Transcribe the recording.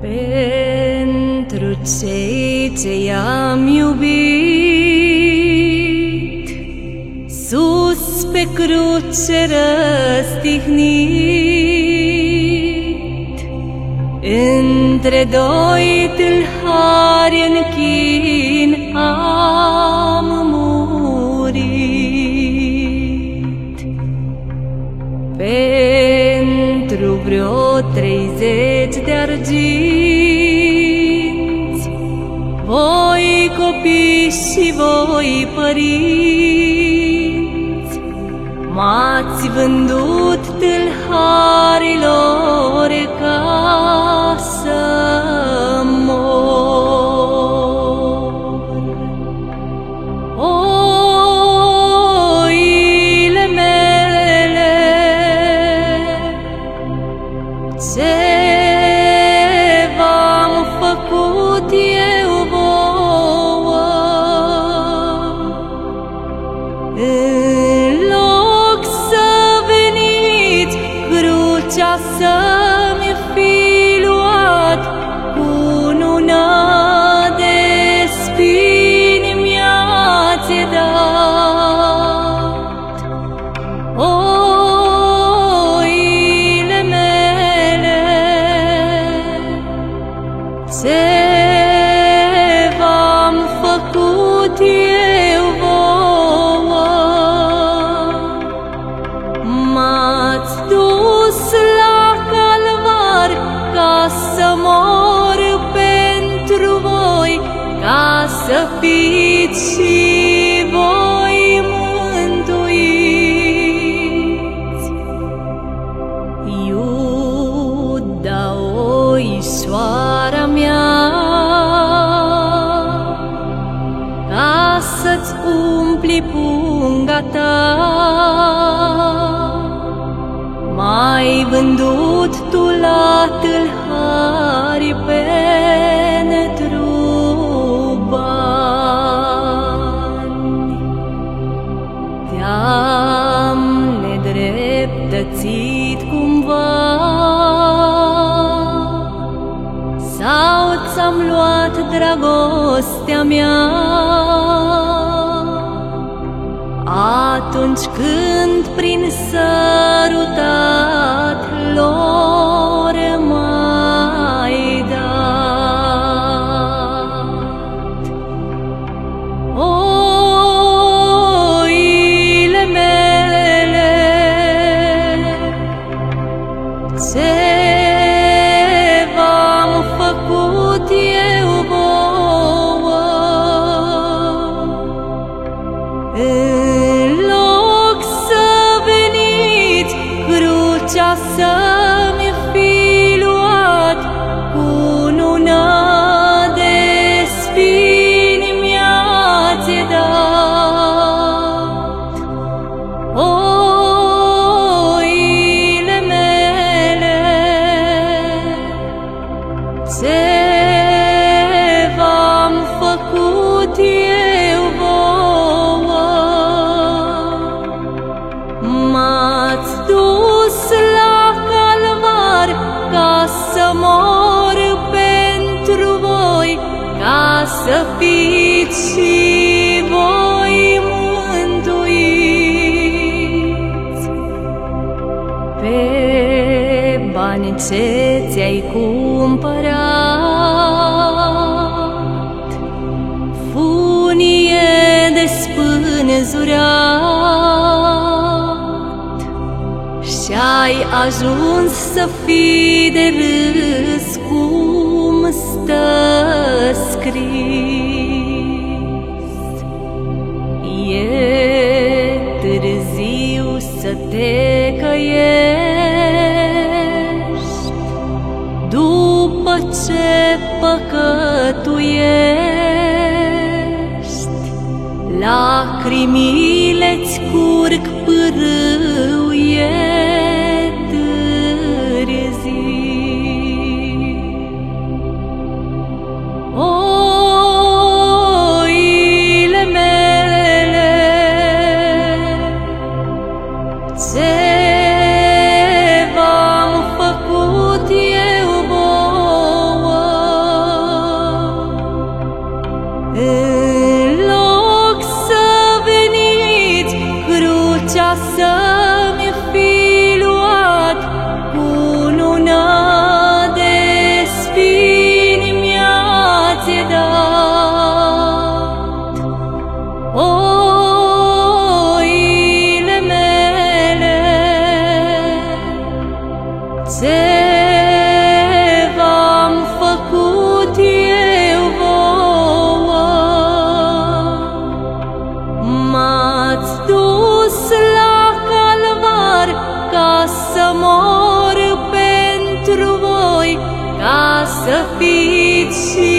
Pentru cei ce i-am iubit, Sus pe cruce răstihnit, Între doi tâlhari în chin am și voi părinți, m-ați vândut tâlharilor În loc să veniți, crucea să-mi fi luat, cununa de spini mi-ați dat. Oile mele, ce v-am făcut eu punga ta. M-ai vândut tu la tâlhari pentru bani. Te-am nedreptățit cumva Sau ți-am luat dragostea mea Atunci când prin sărutat lor crucea să-mi să fiți și voi mântuiți. Pe bani ce ți-ai cumpărat, funie de spânzurat, și-ai ajuns să fii de râs cum stă scris. E târziu să te căiești după ce păcătuiești. Lacrimile-ți curg pârâu ca să